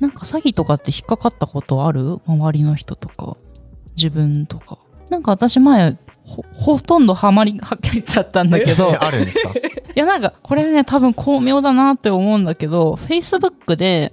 なんか詐欺とかって引っかかったことある？周りの人とか、自分とか。なんか私前、ほ、ほとんどハマりはけちゃったんだけど、あるんですか？やなんかこれね多分巧妙だなって思うんだけど、Facebook で、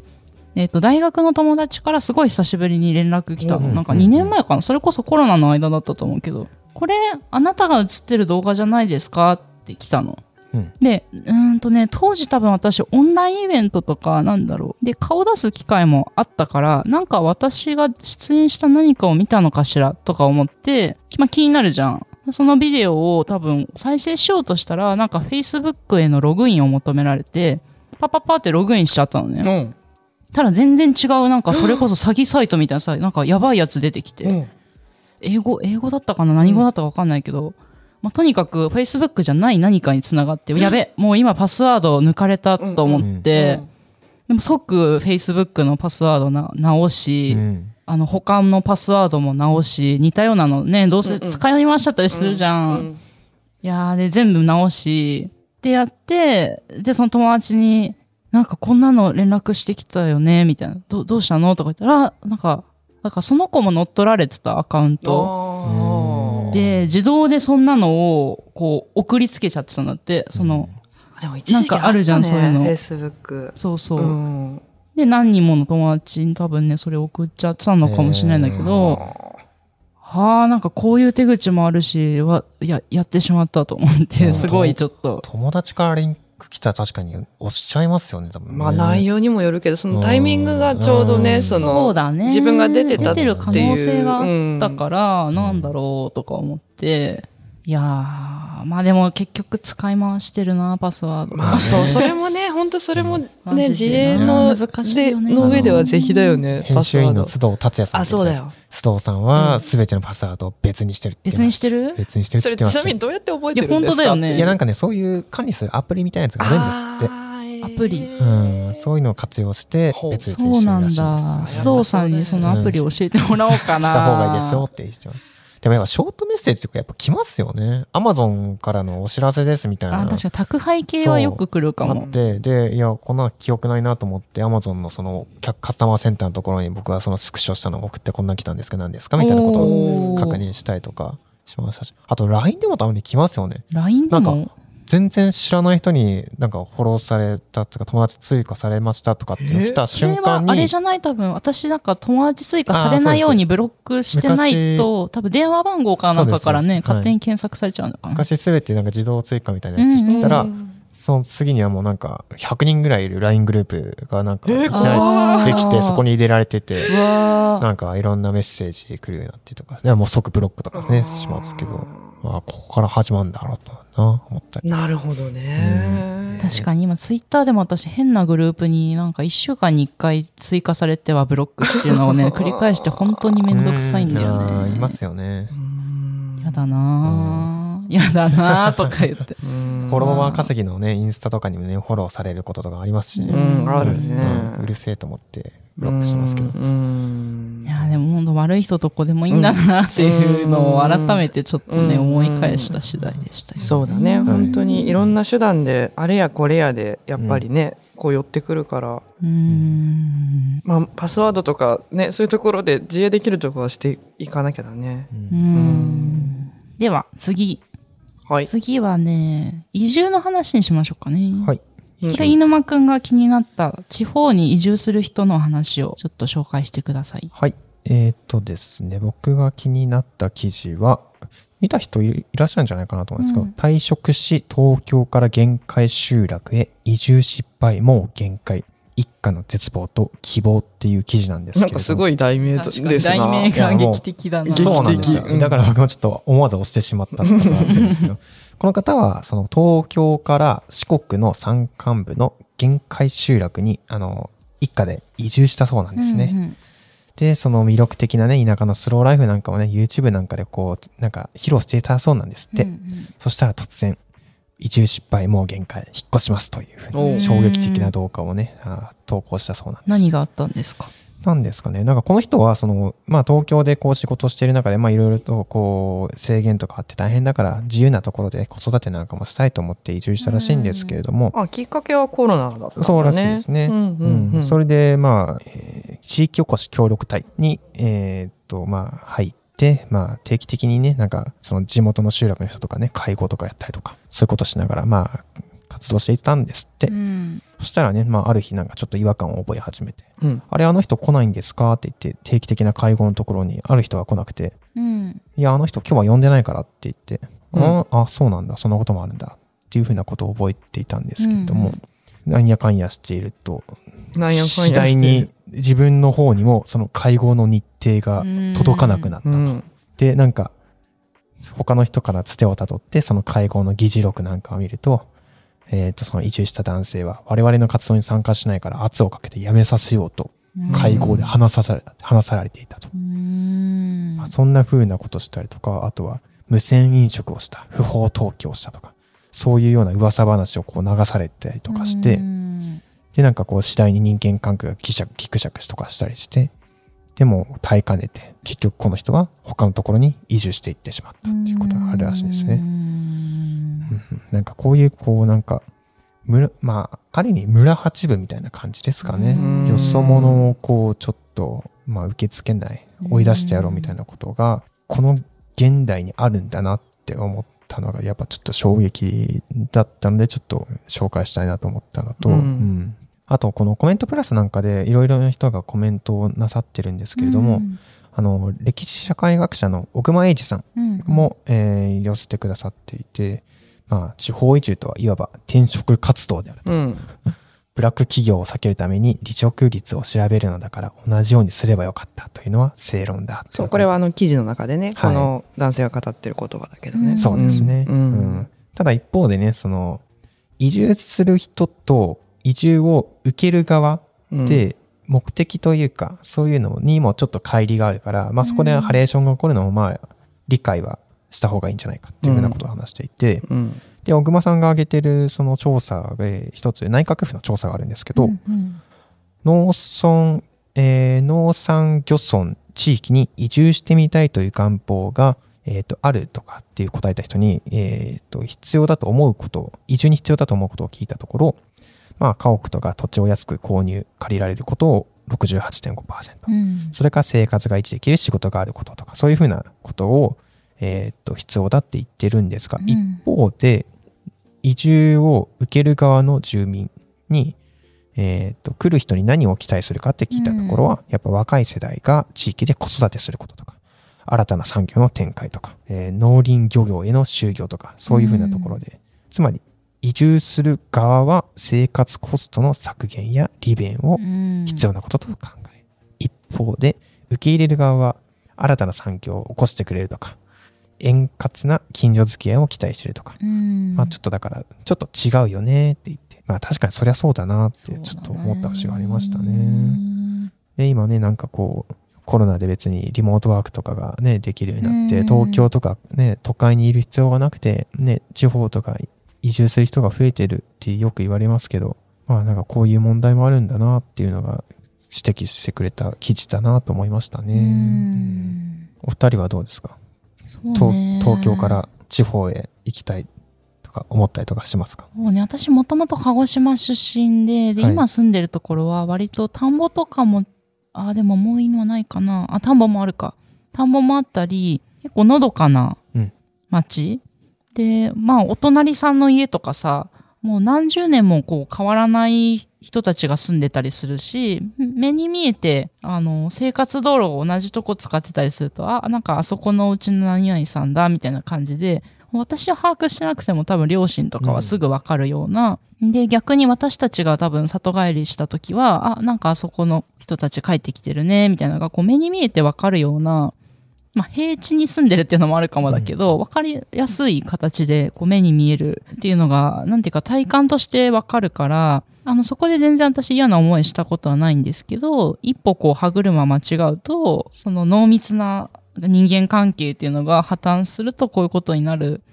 えっ、と、大学の友達からすごい久しぶりに連絡来たの。なんか2年前かな？それこそコロナの間だったと思うけど、これ、あなたが映ってる動画じゃないですか？って来たの。うんで、うーんとね、当時多分私オンラインイベントとかなんだろう。で、顔出す機会もあったから、なんか私が出演した何かを見たのかしらとか思って、まあ気になるじゃん。そのビデオを多分再生しようとしたら、なんか Facebook へのログインを求められて、パパパってログインしちゃったのね。うん。ただ全然違う、なんかそれこそ 詐欺サイトみたいなさ、なんかやばいやつ出てきて。うん。英語、英語だったかな？何語だったかわかんないけど、まあ、とにかく Facebook じゃない何かにつながって、やべ、もう今パスワード抜かれたと思って、でも即 Facebook のパスワードな直し、うん。あの他のパスワードも直し、似たようなのね、どうせ使い回しちゃったりするじゃん。うんいやーで全部直し、でやって、でその友達に、なんかこんなの連絡してきたよね、みたいな。どどうしたの？とか言ったら、なんか、なんかその子も乗っ取られてたアカウント。で、自動でそんなのを、こう、送りつけちゃってたんだって、その、でも一時期なんかあるじゃんそういうのフェイスブック。そうそう。うん。で、何人もの友達に多分ね、それ送っちゃってたのかもしれないんだけど、はあ、なんかこういう手口もあるし、わ、や、やってしまったと思って、うんすごいちょっと。友達からリンク来たら確かに押しちゃいますよね、多分。ね。まあ内容にもよるけど、そのタイミングがちょうどね、うん。その、そうだね。自分が出てたっていう。出てる可能性があったら、から、なんだろうとか思って、いやー、まあでも結局使い回してるな、パスワード。まあそう、それもね、本当それもね、マジで自営の、難しいで、よねの上ではぜひだよね、編集員の須藤達也さん。あそうだよ。須藤さんは全てのパスワードを別にしてるって言別にしてる別にしてるってワード。それちな言ってましたよ。みにどうやって覚えいや、てるんですか？本当だよね。いや、なんかね、そういう管理するアプリみたいなやつがあるんですって。あアプリうん、そういうのを活用して別々そうなんにしてるらしいだ。です。須藤さんにそのアプリ教えてもらおうかな。した方がいいですよって言ってますでもやっぱショートメッセージとかやっぱ来ますよね。アマゾンからのお知らせですみたいな。あ、確かに宅配系はよく来るかもあっ。て、で、いや、こんなの記憶ないなと思って、アマゾンのその、客カスタマーセンターのところに僕はそのスクショしたのを送ってこんな来たんですか？何ですかみたいなことを確認したりとかしましたし。あと、LINE でもたまに来ますよね。LINE でなんも全然知らない人になんかフォローされたとか、友達追加されましたとかって来た瞬間に、はあれじゃない？多分、私なんか友達追加されないようにブロックしてないと、多分電話番号かなんかからね、勝手に検索されちゃうのかな。昔す。べてなんか自動追加みたいなやつしてたら、うんその次にはもうなんか100人ぐらいいる LINE グループがなんかいきえー。なりできてそこに入れられてて、なんかいろんなメッセージ来るようになってとか、でもう即ブロックとかね、しますけど、まあここから始まるんだろうとな、思ったり。なるほどね。確かに今ツイッターでも私変なグループになんか一週間に一回追加されてはブロックっていうのをね、繰り返して本当にめんどくさいんだよね。うんいますよね。うんやだなぁ。やだなぁとか言って。フォロワー稼ぎのね、インスタとかにもね、フォローされることとかありますしね。うん、あるね。うんうるせえと思ってブロックしますけど。うんいやでも本当悪い人とこでもいいんだなっていうのを改めてちょっとね、うん思い返した次第でしたよそうだね、ん本当にいろんな手段であれやこれやでやっぱりね、こう寄ってくるから、うーん。まあ、パスワードとかねそういうところで自衛できるところはしていかなきゃだね、うんうーん。では次。はい次はね、移住の話にしましょうかね。はい。それ、飯沼くんが気になった地方に移住する人の話をちょっと紹介してください。はい。えっ、とですね、僕が気になった記事は、見た人いいらっしゃるんじゃないかなと思うんですけど、うん。退職し東京から限界集落へ移住失敗もう限界。一家の絶望と希望っていう記事なんですけれども。なんかすごい題名ですな題名が劇的だな。劇そうなんですよ、うんだから僕もちょっと思わず押してしまったっていうのがあるんですけど この方はその東京から四国の山間部の限界集落にあの一家で移住したそうなんですね。うんうんで、その魅力的なね、田舎のスローライフなんかもね、YouTube なんかでこう、なんか披露していたそうなんですって。うんうんそしたら突然、移住失敗もう限界、引っ越しますというふうに衝撃的な動画をね、投稿したそうなんです。何があったんですか？なんですかね。なんかこの人は、その、まあ東京でこう仕事している中で、まあいろいろとこう制限とかあって大変だから自由なところで子育てなんかもしたいと思って移住したらしいんですけれども、あ、きっかけはコロナだったんだね。そうらしいですね。うんうんうん。それで、まあ、えー地域おこし協力隊に、えーっと、まあ、入って、まあ、定期的にね、なんか、その地元の集落の人とかね、会合とかやったりとか、そういうことしながら、まあ、活動していたんですって。うんそしたらね、まあ、ある日なんかちょっと違和感を覚え始めて、うん。あれ、あの人来ないんですかって言って、定期的な会合のところにある人が来なくて、うんいや、あの人今日は呼んでないからって言って、うんああ、そうなんだ、そんなこともあるんだ、っていうふうなことを覚えていたんですけれども、うんうんなんやかんやしていると、次第に自分の方にもその会合の日程が届かなくなったと。うん。で、なんか、他の人からつてをたどって、その会合の議事録なんかを見ると、えっ、と、その移住した男性は、我々の活動に参加しないから圧をかけて辞めさせようと、会合で話さされた、話されていたと。うんまあ、そんな風なことしたりとか、あとは無線飲食をした、不法投棄をしたとか、そういうような噂話をこう流されたりとかして、うんで、なんかこう次第に人間関係がギシャギクシャクとかしたりして、でも耐えかねて、結局この人は他のところに移住していってしまったっていうことがあるらしいですね。なんかこういう、こうなんか、村、まあ、ある意味村八分みたいな感じですかね。うん。よそ者をこうちょっと、まあ受け付けない、追い出してやろうみたいなことが、この現代にあるんだなって思ったのが、やっぱちょっと衝撃だったので、ちょっと紹介したいなと思ったのと、うん。うん。あと、このコメントプラスなんかでいろいろな人がコメントをなさってるんですけれども、あの、歴史社会学者の小熊英二さんうん。も、えー寄せてくださっていて、まあ、地方移住とはいわば転職活動である。うん。ブラック企業を避けるために離職率を調べるのだから同じようにすればよかったというのは正論だ。そう、これはあの記事の中でね、はいこの男性が語ってる言葉だけどね。うんそうですね。ううんんただ一方でね、その、移住する人と移住を受ける側うん、で、目的というか、そういうのにもちょっと乖離があるから、まあそこでハレーションが起こるのもまあ、理解はした方がいいんじゃないかっていうふうなことを話していて、うん。で、小熊さんが挙げてるその調査で一つ内閣府の調査があるんですけど、うんうん農村、えー農産漁村地域に移住してみたいという願望が、えっ、と、あるとかっていう答えた人に、えっ、と、必要だと思うことを、移住に必要だと思うことを聞いたところ、まあ、家屋とか土地を安く購入、借りられることを68.5%。うんそれから生活が維持できる仕事があることとか、そういうふうなことを、えーっと、必要だって言ってるんですが、うん。一方で、移住を受ける側の住民に、えーっと、来る人に何を期待するかって聞いたところは、やっぱ若い世代が地域で子育てすることとか、新たな産業の展開とか、えー農林漁業への就業とか、そういうふうなところで、つまり、移住する側は生活コストの削減や利便をうん。必要なことと考え、一方で受け入れる側は新たな産業を起こしてくれるとか円滑な近所付き合いを期待してるとか、うん。まあちょっとだからちょっと違うよねって言って。まあ確かにそりゃそうだなってちょっと思った節がありましたね。で今ねなんかこうコロナで別にリモートワークとかがねできるようになって、うん。東京とかね都会にいる必要がなくてね地方とか移住する人が増えてるってよく言われますけどまあなんかこういう問題もあるんだなっていうのが指摘してくれた記事だなと思いましたね。お二人はどうですか、そうとね東京から地方へ行きたいとか思ったりとかしますか？そうね、私もともと鹿児島出身で、で、はい。今住んでるところは割と田んぼとかも、あ、でももういいのはないかな。あ、田んぼもあるか。田んぼもあったり、結構のどかなうん。町、で、まあ、お隣さんの家とかさ、もう何十年もこう変わらない人たちが住んでたりするし、目に見えて、あの、生活道路を同じとこ使ってたりすると、あ、なんかあそこのうちの何々さんだ、みたいな感じで、私は把握しなくても多分両親とかはすぐわかるような、で、逆に私たちが多分里帰りした時は、あ、なんかあそこの人たち帰ってきてるね、みたいなのがこう目に見えてわかるような、まあ、平地に住んでるっていうのもあるかもだけど、わかりやすい形でこう目に見えるっていうのが、なんていうか体感としてわかるから、あの、そこで全然私嫌な思いしたことはないんですけど、一歩こう歯車間違うと、その濃密な人間関係っていうのが破綻するとこういうことになる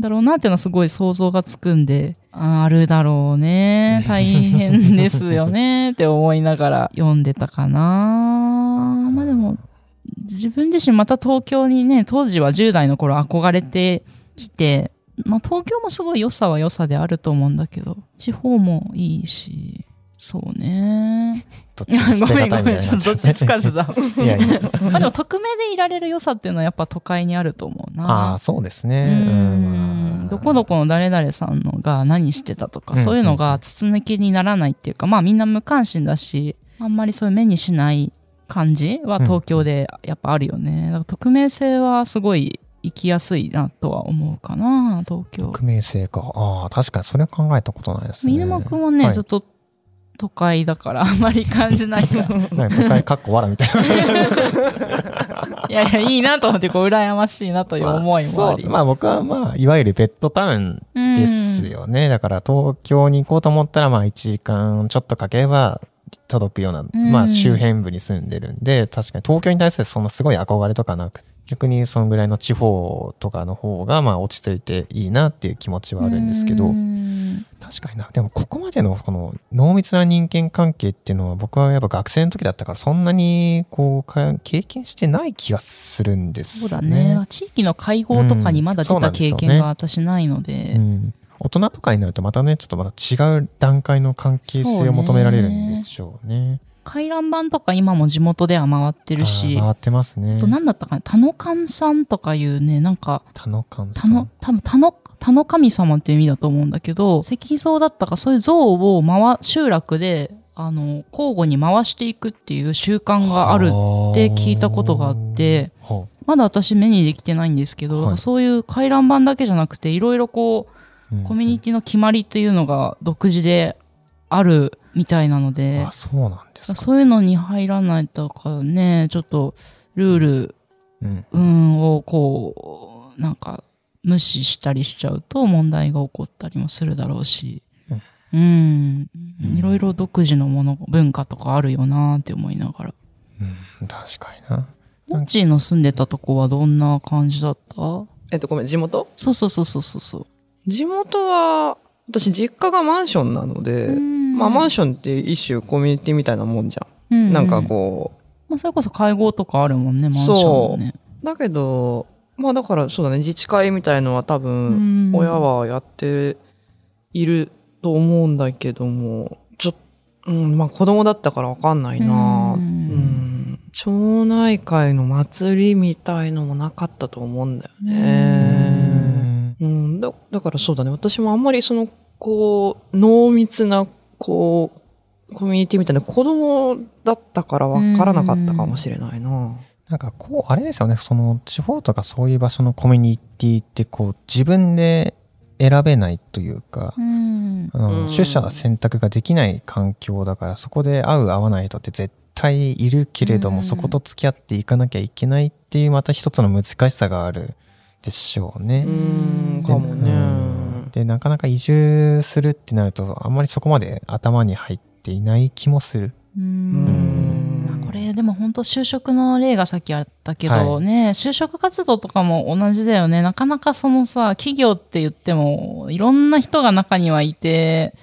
だろうなっていうのはすごい想像がつくんで、ああるだろうね。大変ですよね。って思いながら読んでたかな。まあでも、自分自身また東京にね、当時は10代の頃憧れてきて、まあ東京もすごい良さは良さであると思うんだけど、地方もいいし、そうね。どっち ごめんごめん、ちょっとどっちつかずだ。いやいや。まあでも匿名でいられる良さっていうのはやっぱ都会にあると思うな。ああ、そうですね。ううんんどこどこの誰々さんのが何してたとか、うんそういうのが筒抜けにならないっていうか、まあみんな無関心だし、あんまりそういう目にしない感じは東京でやっぱあるよね。だから匿名性はすごい生きやすいなとは思うかな、東京。匿名性か。ああ、確かにそれは考えたことないですね。飯沼くんはね、はいずっと都会だからあんまり感じないか か都会かっこわらみたいな。いやいや、いいなと思って、こう、羨ましいなという思いもあり。そうまあ僕はまあ、いわゆるベッドタウンうんですよね。だから東京に行こうと思ったら、まあ1時間ちょっとかければ届くような、んまあ周辺部に住んでるんで、確かに東京に対するそんなすごい憧れとかなく、逆にそのぐらいの地方とかの方がまあ落ち着いていいなっていう気持ちはあるんですけど、うん確かにな。でもここまでのこの濃密な人間関係っていうのは僕はやっぱ学生の時だったからそんなにこうか経験してない気がするんですそうだね。ね。地域の会合とかにまだ出た経験が私ないので。うん、大人とかになるとまたねちょっとまた違う段階の関係性を求められるんでしょうね。回覧板とか今も地元では回ってるし、回ってますね。と何だったかな、田野勘さんとかいうね、なんか、田野館さ田野ん。、多分田野、田野神様っていう意味だと思うんだけど、石像だったか、そういう像を回、集落で、あの、交互に回していくっていう習慣があるって聞いたことがあって、ほまだ私目にできてないんですけど、はいそういう回覧板だけじゃなくて、いろいろこう、コミュニティの決まりっていうのが独自であるみたいなので。あ、そうなんですか。そういうのに入らないとかね、ちょっとルール、うん。うん、をこう、なんか無視したりしちゃうと問題が起こったりもするだろうし、うん、いろいろ独自のもの、文化とかあるよなって思いながら。うん、確かにな。モッチーの住んでたとこはどんな感じだった？えっと、ごめん、地元？そうそうそうそうそう。地元は、私実家がマンションなので、まあマンションって一種コミュニティみたいなもんじゃん。ョなんかこまあ、それこそ会合とかあるもんね、マンションもね。う、だけど、まあだからそうだね、自治会みたいのは多う分、ん親はやっていると思うんだけども、ちょっと、うん、まあ子供だったからわかんないな。ううんん。町内会の祭りみたいのもなかったと思うんだようね。んうん、だだからそうだね。私もあんまりその、こう、濃密な、こう、コミュニティみたいな子供だったから分からなかったかもしれないな。なんかこう、あれですよね、その地方とかそういう場所のコミュニティってこう自分で選べないというか、うん。あのうん取捨選択ができない環境だからそこで合う合わない人って絶対いるけれども、うんそこと付き合っていかなきゃいけないっていうまた一つの難しさがあるでしょうね。うん、でかもね。うんでなかなか移住するってなるとあんまりそこまで頭に入っていない気もする。ううんまあこれでも本当就職の例がさっきあったけどね、就職活動とかも同じだよね。なかなかそのさ、企業って言っても、いろんな人が中にはいて、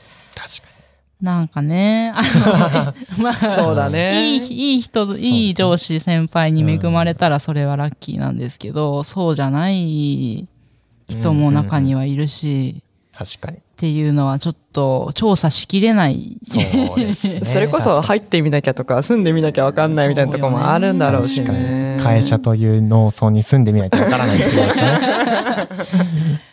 なんかね、あの、まあ、そうだね。いい、いい人、いい上司、先輩に恵まれたらそれはラッキーなんですけど、そうじゃない人も中にはいるし、確かに。っていうのはちょっと調査しきれない。そうですね。それこそ入ってみなきゃとか、住んでみなきゃ分かんないみたいなとこもあるんだろうし確かねに。。会社という農村に住んでみないとわからないですね。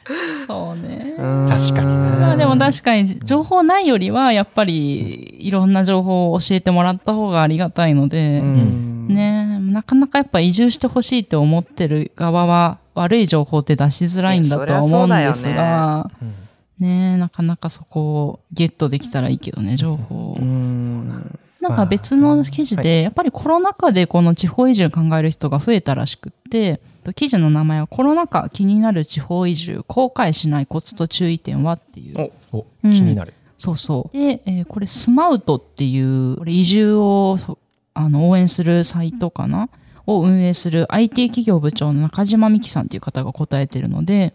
そうね。うん確かになまあでも確かに情報ないよりはやっぱりいろんな情報を教えてもらった方がありがたいので、うんねなかなかやっぱ移住してほしいって思ってる側は悪い情報って出しづらいんだとは思うんですが、うんねなかなかそこをゲットできたらいいけどね、情報を。うん。なんか別の記事で、やっぱりコロナ禍でこの地方移住考える人が増えたらしくって、記事の名前はコロナ禍気になる地方移住、後悔しないコツと注意点はっていう。おお、うん気になる。そうそう。で、えーこれスマウトっていう、これ移住をそあの応援するサイトかな？を運営する IT 企業部長の中島美希さんっていう方が答えてるので、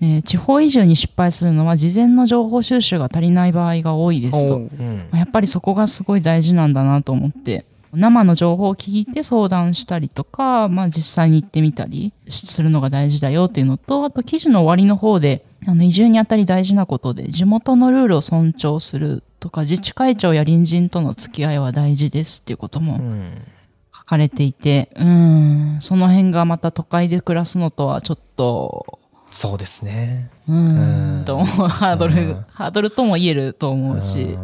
えー地方移住に失敗するのは事前の情報収集が足りない場合が多いですと。おう。うん。まあやっぱりそこがすごい大事なんだなと思って、生の情報を聞いて相談したりとか、まあ実際に行ってみたりするのが大事だよっていうのと、あと記事の終わりの方で、あの移住にあたり大事なことで、地元のルールを尊重するとか、自治会長や隣人との付き合いは大事ですっていうこともうん。書かれていて、うーん、その辺がまた都会で暮らすのとはちょっと、そうですね。うんん、と思う、ハードルうん、ハードルとも言えると思うし、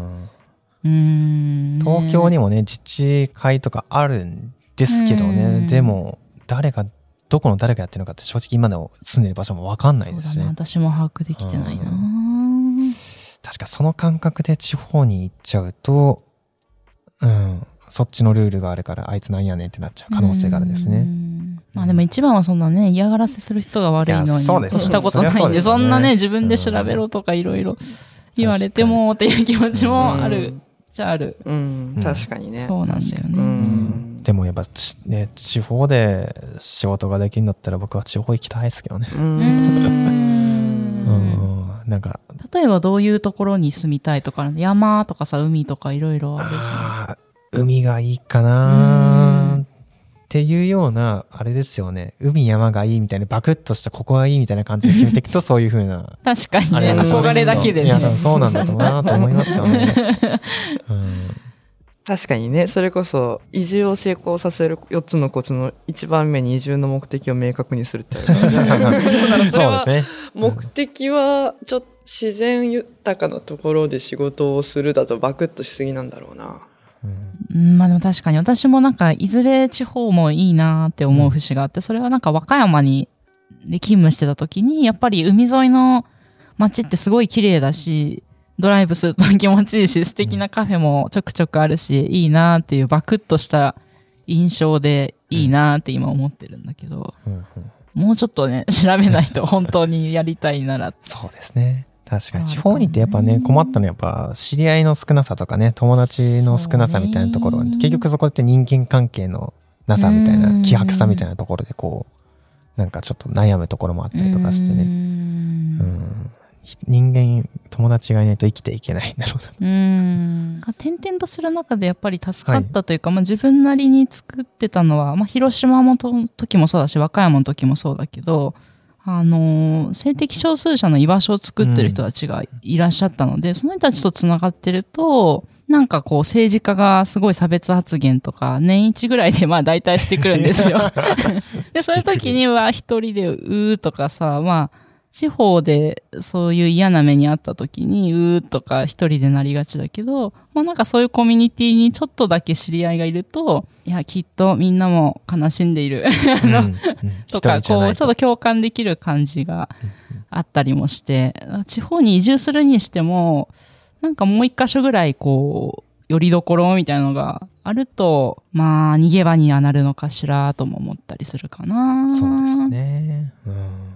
うん。東京にもね、自治会とかあるんですけどうね、んでも、誰が、どこの誰がやってるのかって正直今の住んでる場所もわかんないですね。ね。私も把握できてないな。確かその感覚で地方に行っちゃうと、うん、そっちのルールがあるから、あいつなんやねんってなっちゃう可能性があるんですうね。んまあでも一番はそんなね、嫌がらせする人が悪いのに、したことないんで、そんなね、自分で調べろとかいろいろ言われてもっていう気持ちもあるじゃある。うん、確かにね。そうなんだようね。ん。でもやっぱちね、地方で仕事ができるんだったら僕は地方行きたいですけどね。う。うん。うん ん。なんか、例えばどういうところに住みたいとか、山とかさ、海とかいろいろあるじゃん。海がいいかうなんっていうような、あれですよね。海山がいいみたいな、バクッとしたここがいいみたいな感じで決めていくと、そういう風な。確かにね、憧れだけでねいや、。そうなんだろうなと思いますよね。うん確かにね、それこそ、移住を成功させる4つのコツの一番目に移住の目的を明確にするってあるからね そうですね。目的は、ちょっと自然豊かなところで仕事をするだとバクッとしすぎなんだろうな。うんうん、まあでも確かに私もなんかいずれ地方もいいなって思う節があって、それはなんか和歌山にで勤務してた時に、やっぱり海沿いの街ってすごい綺麗だし、ドライブすると気持ちいいし、素敵なカフェもちょくちょくあるし、いいなっていうバクッとした印象でいいなって今思ってるんだけど、もうちょっとね、調べないと本当にやりたいなら。そうですね。確かに。地方に行ってやっぱね、困ったのはやっぱ、知り合いの少なさとかね、友達の少なさみたいなところ結局そこって人間関係のなさみたいな、うん希薄さみたいなところでこう、なんかちょっと悩むところもあったりとかしてうね。んうん。ひ人間、友達がいないと生きていけないんだろうな。うん。転々とする中でやっぱり助かったというか、まあ自分なりに作ってたのは、まあ広島のと時もそうだし、和歌山の時もそうだけど、あのー性的少数者の居場所を作ってる人たちがいらっしゃったので、その人たちと繋がってると、なんかこう政治家がすごい差別発言とか、年一ぐらいでまあ大体してくるんですよ。で、そういう時には一人でうーとかさ、まあ、地方でそういう嫌な目にあった時に、うーとか一人でなりがちだけど、まあなんかそういうコミュニティにちょっとだけ知り合いがいると、いや、きっとみんなも悲しんでいる。あの、うんうんとか、こう、ちょっと共感できる感じがあったりもして、地方に移住するにしても、なんかもう一箇所ぐらい、こう、よりどころみたいなのがあると、まあ、逃げ場にはなるのかしらとも思ったりするかな。そうです。ね。うん。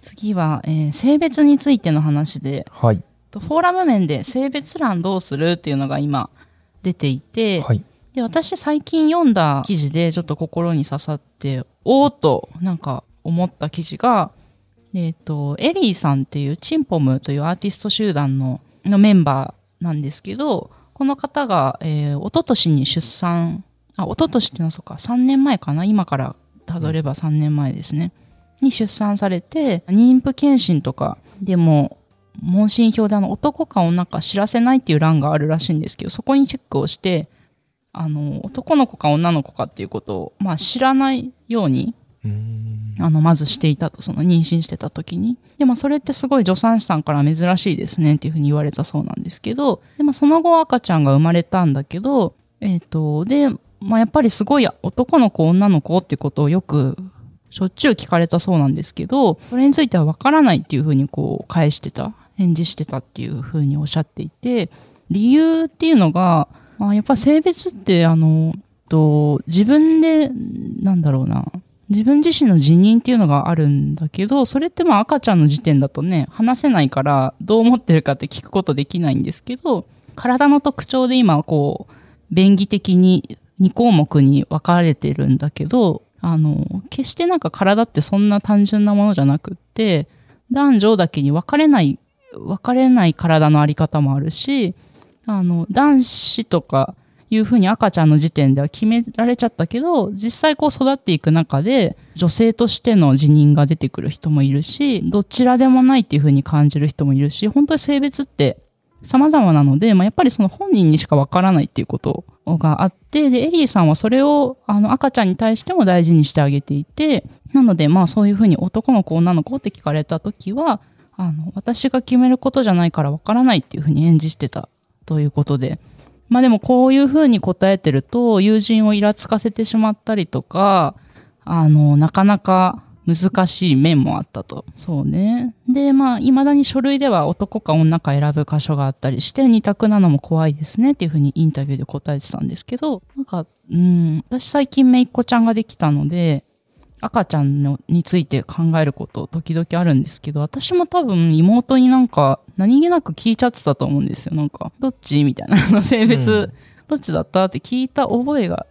次は、えー性別についての話で、はい。フォーラム面で性別欄どうするっていうのが今出ていて、はい。で、私最近読んだ記事でちょっと心に刺さって、おーっとなんか思った記事が、えっ、と、エリーさんっていうチンポムというアーティスト集団ののメンバーなんですけど、この方が、えー、一昨年に出産、あ、一昨年っていうのはそうか、3年前かな今からたどれば3年前ですね。に出産されて、妊婦検診とかでも、問診票であの男か女か知らせないっていう欄があるらしいんですけど、そこにチェックをして、あの、男の子か女の子かっていうことを、まあ知らないように、あの、まずしていたと、その妊娠してた時に。で、まあそれってすごい助産師さんから珍しいですねっていうふうに言われたそうなんですけど、で、まあその後赤ちゃんが生まれたんだけど、えっ、と、で、まあやっぱりすごい男の子女の子ってことをよくしょっちゅう聞かれたそうなんですけど、それについてはわからないっていうふうにこう返してた、返事してたっていうふうにおっしゃっていて、理由っていうのが、まあ、やっぱ性別ってあの、と自分で、なんだろうな、自分自身の辞任っていうのがあるんだけど、それってまあ赤ちゃんの時点だとね、話せないからどう思ってるかって聞くことできないんですけど、体の特徴で今こう、便宜的に2項目に分かれてるんだけど、あの、決してなんか体ってそんな単純なものじゃなくって、男女だけに分かれない、分かれない体のあり方もあるし、あの、男子とかいうふうに赤ちゃんの時点では決められちゃったけど、実際こう育っていく中で、女性としての辞任が出てくる人もいるし、どちらでもないっていうふうに感じる人もいるし、本当に性別って様々なので、まあ、やっぱりその本人にしかわからないっていうことがあって、で、エリーさんはそれをあの赤ちゃんに対しても大事にしてあげていて、なのでまあそういうふうに男の子女の子って聞かれた時は、あの、私が決めることじゃないからわからないっていうふうに演じしてたということで、まあでもこういうふうに答えてると、友人をイラつかせてしまったりとか、あの、なかなか難しい面もあったと。そうね。で、まあ、未だに書類では男か女か選ぶ箇所があったりして、二択なのも怖いですねっていうふうにインタビューで答えてたんですけど、なんか、うん、私最近めいっ子ちゃんができたので、赤ちゃんのについて考えること時々あるんですけど、私も多分妹になんか何気なく聞いちゃってたと思うんですよ。なんか、どっち？みたいな。性別、うんどっちだった？って聞いた覚えが、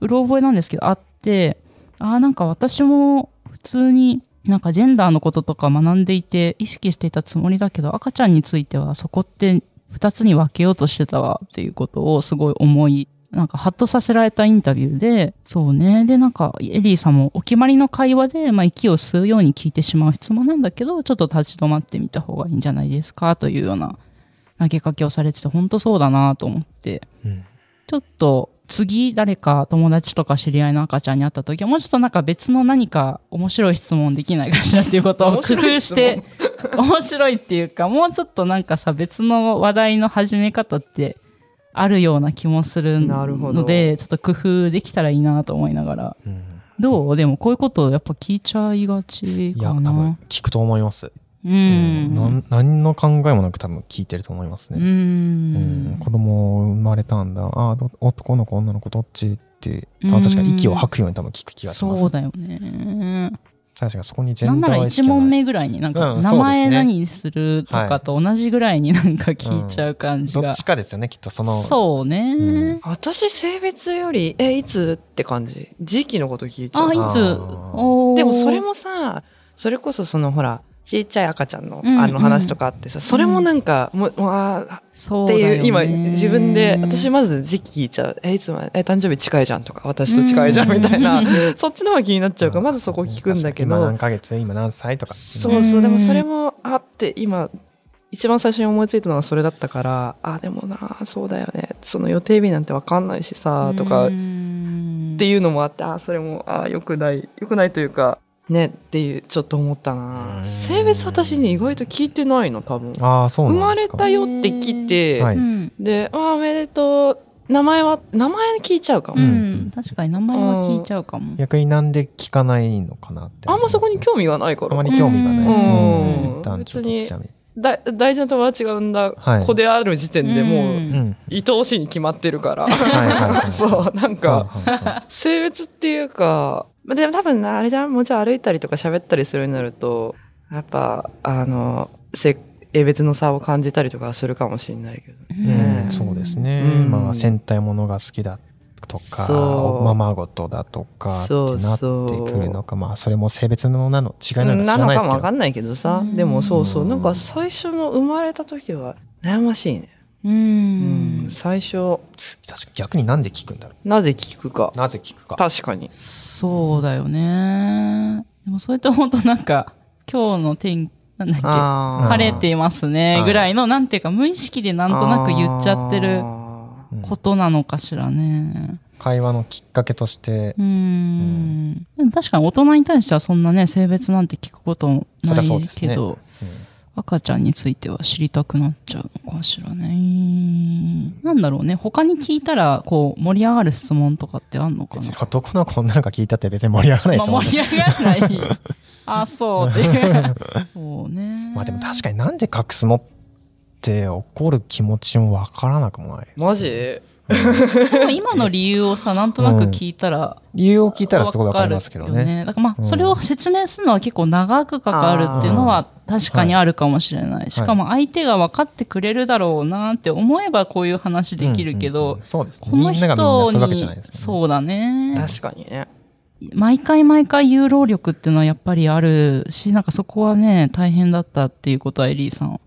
うろ覚えなんですけど、あって、ああ、なんか私も普通になんかジェンダーのこととか学んでいて意識していたつもりだけど、赤ちゃんについてはそこって二つに分けようとしてたわっていうことをすごい思い、なんかハッとさせられたインタビューで、そうね。で、なんかエリーさんもお決まりの会話で、まあ息を吸うように聞いてしまう質問なんだけど、ちょっと立ち止まってみた方がいいんじゃないですかというような投げかけをされてて、本当そうだなと思って、うんちょっと次誰か友達とか知り合いの赤ちゃんに会った時はもうちょっとなんか別の何か面白い質問できないかしらっていうことを工夫して、面白いっていうか、もうちょっとなんかさ別の話題の始め方ってあるような気もするなるほどので、ちょっと工夫できたらいいなと思いながら。うんどう？でもこういうことやっぱ聞いちゃいがちいや、か多分な。聞くと思います。う。うんなん何の考えもなく多分聞いてると思いますうね。うんん。子供生まれたんだ。あ男の子女の子どっちって、多分確かに息を吐くように多分聞く気がします。そうだよね。確かにそこにジェなんならンダーは意識はない一問目ぐらいになんかうん名前何にするとかと同じぐらいになんか聞いちゃう感じがどっち。かですよね、きっとその。そうね。うん私性別より、え、いつって感じ。時期のこと聞いちゃう。あ、いつでもそれもさ、それこそそのほら、ちっちゃい赤ちゃんの、うんあの話とかあってさ、それもなんか、もう、もうあーそうっていう、今、自分で、私まず時期聞いちゃう。え、いつも、え、誕生日近いじゃんとか、私と近いじゃんみたいな。うん、そっちの方が気になっちゃうから、まずそこ聞くんだけど。今何、ヶ月？今何歳とか。そうそう、でもそれもあって、今、一番最初に思いついたのはそれだったから、あ、でもな、そうだよね。その予定日なんてわかんないしさ、とか、うっんていうのもあって、あ、それも、あ、良くない、良くないというか、ね、っていう、ちょっと思ったうな。ん。性別私に意外と聞いてないの、多分。ああ、そう生まれなんですか？たよって来て、はい。うん。で、あ、おめでとう。名前は、名前聞いちゃうかも。うん。確かに名前は聞いちゃうかも。逆になんで聞かないのかなって。あんまそこに興味がないから。あまり興味がない。うん。うん。男女どっちだ大事な友達が産ん。だはい子である時点でもう、うん。うん。愛おしいに決まってるから。はいはいはい。そう、なん。か、性別っていうか、まあでも多分な、あれじゃん、もうちょい歩いたりとか喋ったりするようになると、やっぱ、あの、性別の差を感じたりとかはするかもしれないけど。うん、そうですね。うん。まあ、戦隊ものが好きだとか、ままごとだとかってそうなってくるのか、まあ、それも性別のなの違いなのか知ならないですけど。のかもわか。んないけどさ、うんでもそうそう、うんなんか最初の生まれた時は悩ましいね。ううんん。最初、確かに逆になんで聞くんだろなぜ聞くかう。。なぜ聞くか。確かに。そうだよね。でもそれって本当なんか、今日の天気、なんだっけ、晴れていますね、はいぐらいの、なんていうか、無意識でなんとなく言っちゃってることなのかしらね。会話のきっかけとしてう、ん。でも確かに大人に対してはそんなね、性別なんて聞くことないりゃそうですね。けど、赤ちゃんについては知りたくなっちゃうのかしらね。なんだろうね。他に聞いたら、こう、盛り上がる質問とかってあんのかな？別に男の子女の子聞いたって別に盛り上がらないですもんね。まあ盛り上がらない。あ、そうっていう。そうね。まあでも確かになんで隠すのって怒る気持ちもわからなくもないです。マジ？でも今の理由をさ、なんとなく聞いたら、理由を聞いたらすごいわかりますけどわかるよね。だからまあ、うんそれを説明するのは結構長くかかるっていうのは確かにあるかもしれない。しかも相手が分かってくれるだろうなって思えばこういう話できるけどうんうんうん、そうですね。この人にゃないです、ね。そうだね。確かにね。毎回毎回有労力っていうのはやっぱりあるし、なんかそこはね、大変だったっていうことはエリーさん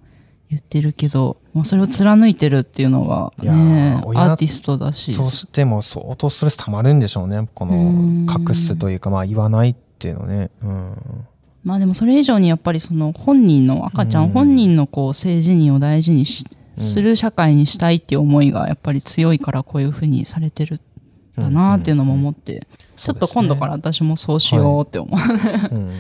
言ってるけど、まあそれを貫いてるっていうのはねアーティストだし。としても相当ストレス溜まるんでしょうね。このうん隠すというか、まあ言わないっていうのね。うん。まあでもそれ以上にやっぱりその本人の赤ちゃうんん本人のこう性自認を大事にしうんする社会にしたいっていう思いがやっぱり強いからこういうふうにされてるんだなっていうのも思って、ちょっと今度から私もそうしようって思う。うん。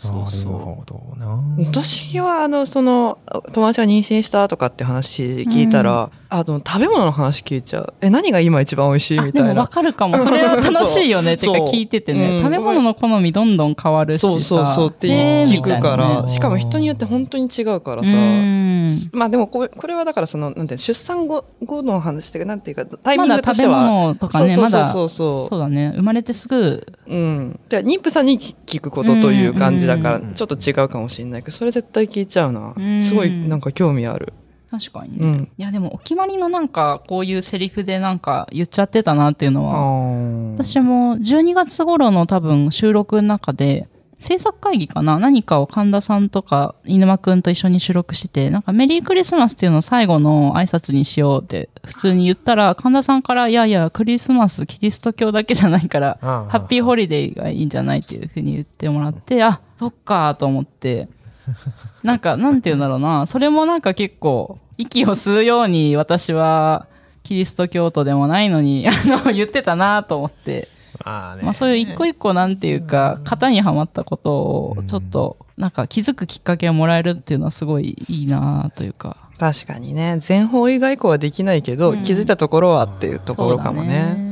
そうそうなるほどな。私は、あの、その、友達が妊娠したとかって話聞いたら、あの、食べ物の話聞いちゃう。え、何が今一番美味しいみたいな。分かるかも。それは楽しいよね。ってか聞いててね、うん食べ物の好みどんどん変わるしさ。そうそうそうって聞くから、ねしかも人によって本当に違うからさ。うんまあでもこれ、これはだからその、なんて出産後後の話っていうか、なんていうか、タイミンまだ食べグとしては。物とかね、まだ、そうそうそうそうだね。生まれてすぐ、うん。じゃあ妊婦さんに聞くことという感じだから、うんちょっと違うかもしれないけど、それ絶対聞いちゃうなう。んすごいなんか興味ある。確かにね。うん。いやでもお決まりのなんかこういうセリフでなんか言っちゃってたなっていうのは、私も12月頃の多分収録の中で、制作会議かな？何かを神田さんとか犬間くんと一緒に収録して、なんかメリークリスマスっていうのを最後の挨拶にしようって普通に言ったら、神田さんから、いやいや、クリスマスキリスト教だけじゃないから、ハッピーホリデーがいいんじゃないっていうふうに言ってもらって、あ、そっかと思って、なんか、なんて言うんだろうな、それもなんか結構、息を吸うように私は、キリスト教徒でもないのに、あの、言ってたなと思って、まあね。まあそういう一個一個なんていうか、型にはまったことを、ちょっと、なんか気づくきっかけをもらえるっていうのはすごいいいなというか。確かにね。全方位外交はできないけど、うん気づいたところはっていうところかもね。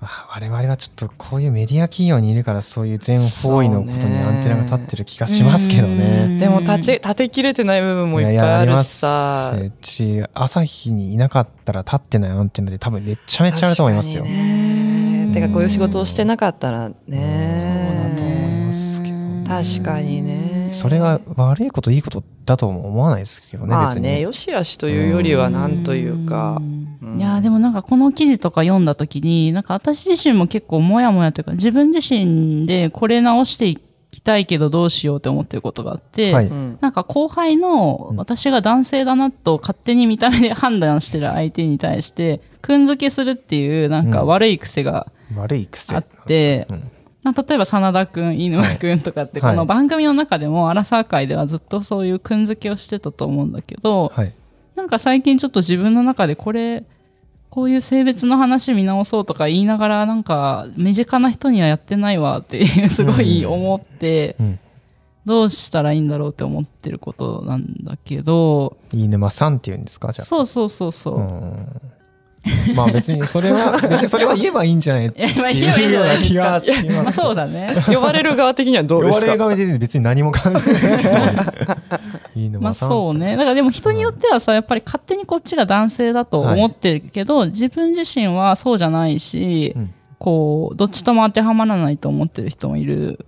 まあ我々はちょっとこういうメディア企業にいるからそういう全方位のことにアンテナが立ってる気がしますけどね。でも立て、立てきれてない部分もいっぱいあるしさ。し、朝日にいなかったら立ってないアンテナで多分めちゃめちゃあると思いますよ。確かにねてかこういう仕事をしてなかったらそうだと思いね。ますけどね確かにね。それが悪いこといいことだとも思わないですけどね。まあね、よしあしというよりはなんというか。ういやーでもなんかこの記事とか読んだ時に、なんか私自身も結構もやもやというか、自分自身でこれ直していきたいけどどうしようって思ってることがあって、はい。うん。なんか後輩のうん。私が男性だなと勝手に見た目で判断してる相手に対して、くんづけするっていうなんかうん悪い癖が、悪い癖。あってうん。まあ、例えば真田くん、犬間くんとかって、はい。この番組の中でも、アラサー界ではずっとそういうくんづけをしてたと思うんだけど、はい。なんか最近ちょっと自分の中でこれ、こういう性別の話見直そうとか言いながら、なんか身近な人にはやってないわっていう、すごい思って、うん。どうしたらいいんだろうって思ってることなんだけど、飯沼さんっていうんですかじゃあ。そうそうそうそう。うん まあ別にそれは、別にそれは言えばいいんじゃないっていや、まあ、い言えばいいじゃな気か。がします。まあ、そうだね。呼ばれる側的にはどうですか？言われ側で別に何も考えないいいのまあそうね。だからでも人によってはさ、やっぱり勝手にこっちが男性だと思ってるけど、自分自身はそうじゃないし、うんこう、どっちとも当てはまらないと思ってる人もいる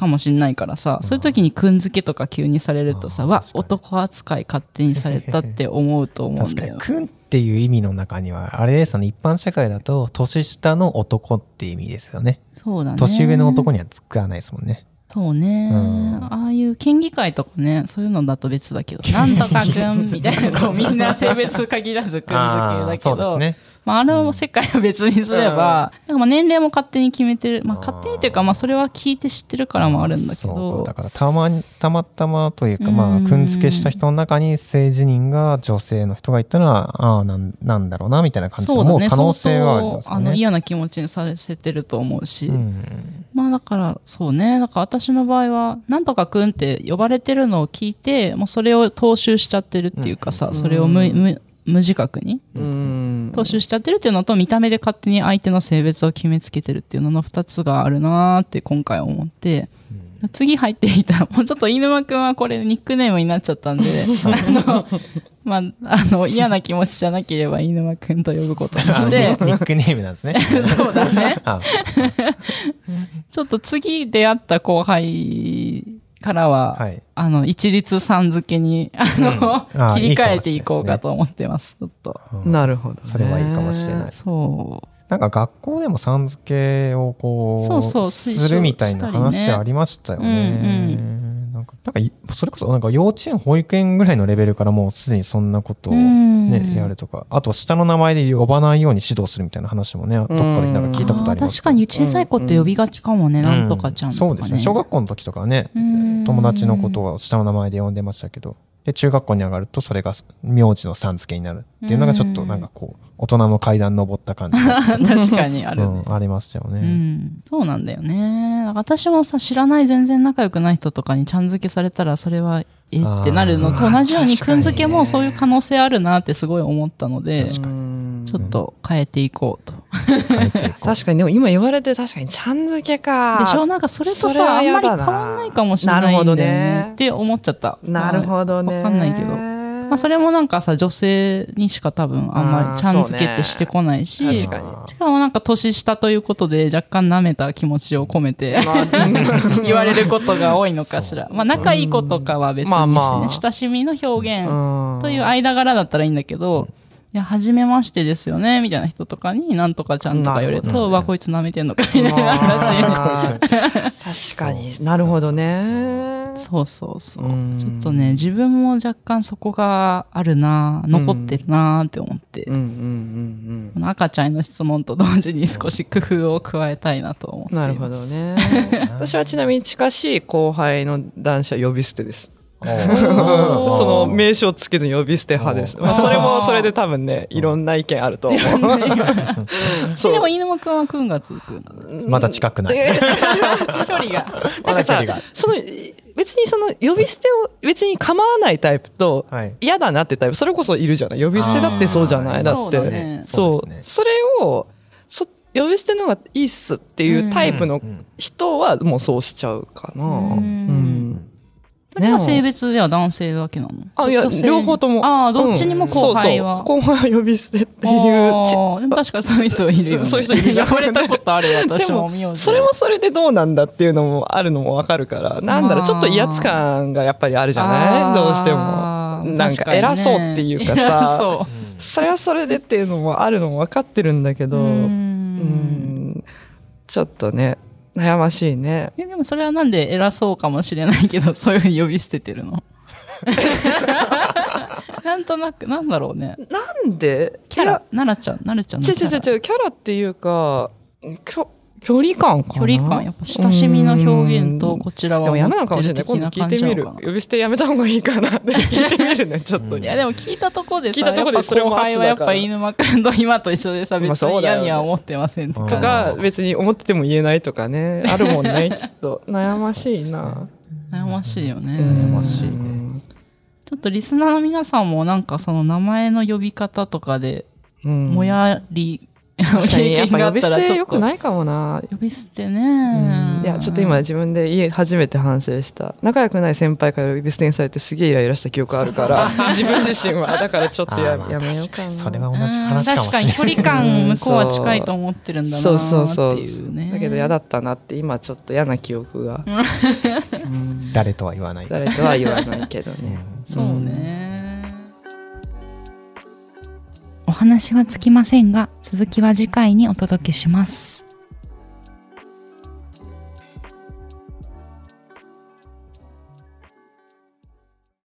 かもしんないからさ、そういう時にくんづけとか急にされるとさ、わ、男扱い勝手にされたって思うと思うんだよ。くんっていう意味の中には、あれですよね、一般社会だと、年下の男って意味ですよね。そうだね。年上の男には使わないですもんね。そうね、うんああいう県議会とかね、そういうのだと別だけど、なんとかくんみたいな、こうみんな性別限らずくんづけだけあーそうですど、ね。まあ、あの世界は別にすれば、なんかまあ年齢も勝手に決めてる。まあ、勝手にというか、まあ、それは聞いて知ってるからもあるんだけそうどだ。からたまにたまたまというか、まあうんくん付けした人の中に性自認が女性の人がいたらああなんなんだろうなみたいな感じで。思う可能性はありますよね。の嫌な気持ちにさせてると思うし。うんまあだから、そうね。だから私の場合は、なんとかくんって呼ばれてるのを聞いて、もうそれを踏襲しちゃってるっていうかさ、それを無無無自覚にうん。踏襲しちゃってるっていうのと、見た目で勝手に相手の性別を決めつけてるっていうのの二つがあるなーって今回思って、次入っていた、もうちょっと犬間くんはこれニックネームになっちゃったんで、あの、まあ、あの、嫌な気持ちじゃなければ犬間くんと呼ぶことにして、ニックネームなんですね。そうだね。あちょっと次出会った後輩からは、はい。あの、一律さん付けに、あの、うんあ 切り替えていこうかと思ってます、ちょっと。うんなるほど、ね。それはいいかもしれない。そう。なんか学校でもさん付けをこう、そうそうするみたいな話ありましたよね。うんなんか、なんかい、それこそなんか幼稚園、保育園ぐらいのレベルからもうすでにそんなことをうん。ね、やるとか、あと下の名前で呼ばないように指導するみたいな話もね、どっかでなんか聞いたことあります確かに小さい子って呼びがちかもね、なんとかちゃんとか、ね。そうですね。小学校の時とかはね、うん。友達のことを下の名前で呼んでましたけど、で、中学校に上がるとそれが名字のさん付けになるっていうのがちょっとなんかこう、大人の階段登った感じが 確かにあるね。うん、ありましたようね。ん、そうなんだよね。私もさ、知らない全然仲良くない人とかにちゃん付けされたら、それは、えってなるのと同じように、くん付けもそういう可能性あるなってすごい思ったので、ち確かょっと変えていこうと。確かに、でも今言われて確かにちゃん付けか。でしょなんかそれとそれさ、あんまり変わんないかもしれないんだよなるほどねねって思っちゃった。なるほどね。わかんないけどまあそれもなんかさ、女性にしか多分あんまりちゃん付けってしてこないし、し確かに。かもなんか年下ということで若干舐めた気持ちを込めて、まあ言われることが多いのかしら。まあ仲いい子とかは別にしてね、まあまあ親しみの表現うんという間柄だったらいいんだけど、いや、初めましてですよね、みたいな人とかに、なんとかちゃんとか言われると、うわ、こいつ舐めてんのか、みたいな話確かになるほどね。そうそうそううん。ちょっとね、自分も若干そこがあるな残ってるなって思って、うんうんうんこの赤ちゃんへの質問と同時に少し工夫を加えたいなと思って。なるほどね。私はちなみに近しい後輩の男子は呼び捨てです。その名称つけずに呼び捨て派です。まあ、それもそれで多分ね、いろんな意見あると思う。えでも、犬間くんはくんがつく。まだ近くない。距離が。まだ距離が。その、別にその呼び捨てを別に構わないタイプと、はい。嫌だなってタイプ、それこそいるじゃない？呼び捨てだってそうじゃない？だって。そうそれを、そ呼び捨ての方がいいっすっていうタイプのうん人はもうそうしちゃうかな。それは性別では男性だけなの？あ、いや、両方とも。ああ、どっちにも後輩は。後輩は呼び捨てっていう。確かそういう人いるよね。そういう人いるじゃん呼ばれたことあるよ、私でもも見ようそれもそれでどうなんだっていうのもあるのもわかるから、なんだろう、ちょっと威圧感がやっぱりあるじゃない？どうしても。なんか偉そうっていうかさ、そ それはそれでっていうのもあるのも分かってるんだけう。ど、ううんん。ちょっとね、悩ましいね。えでもそれはなんで偉そうかもしれないけど、そういうふうに呼び捨ててるの？なんとなく、なんだろうね。なんで？キャラ、ならちゃん、なるちゃんのキャラ。ちょちょちょ、キャラっていうか、きょ距離感かな？距離感、やっぱ親しみの表現とこちらはでも嫌な持のかもしれない。今度聞いてみる。呼び捨てやめた方がいいかな って聞いてみるね、ちょっと。うんいやでも聞いたとこでさ、聞いたとこでやっぱ後輩はやっぱ犬間くんと今と一緒でさ、まあ別に嫌には思ってませんとうんか。別に思ってても言えないとかね、あるもんね、きっと。悩ましいな。悩ましいよね。悩ましいねうんちょっとリスナーの皆さんもなんかその名前の呼び方とかで、うんもやり、経験があった捨てよらちょっと。くないかもな。呼び捨てね。いや、ちょっと今自分で家初めて反省した。仲良くない先輩から呼び捨てにされてすげえイライラした記憶あるから、自分自身は。だからちょっとややめようかな。それは同じうん話かもしれない。確かに距離感向こうは近いと思ってるんだなってそうそうそう。だけど嫌だったなって、今ちょっと嫌な記憶が。うん誰とは言わない。誰とは言わないけどうんね。そうね。話はつきませんが、続きは次回にお届けします。